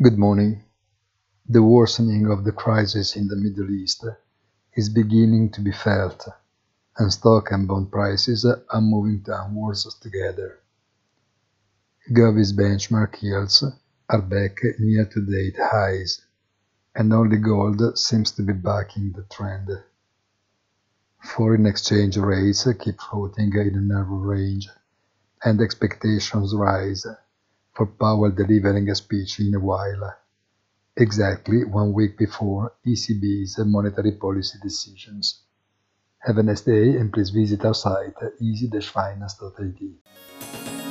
Good morning. The worsening of the crisis in the Middle East is beginning to be felt, and stock and bond prices are moving downwards together. Govies benchmark yields are back near year-to-date highs, and only gold seems to be backing the trend. Foreign exchange rates keep floating in a narrow range, and expectations rise for Powell delivering a speech in a while, exactly one week before ECB's monetary policy decisions. Have a nice day and please visit our site easy-finance.it.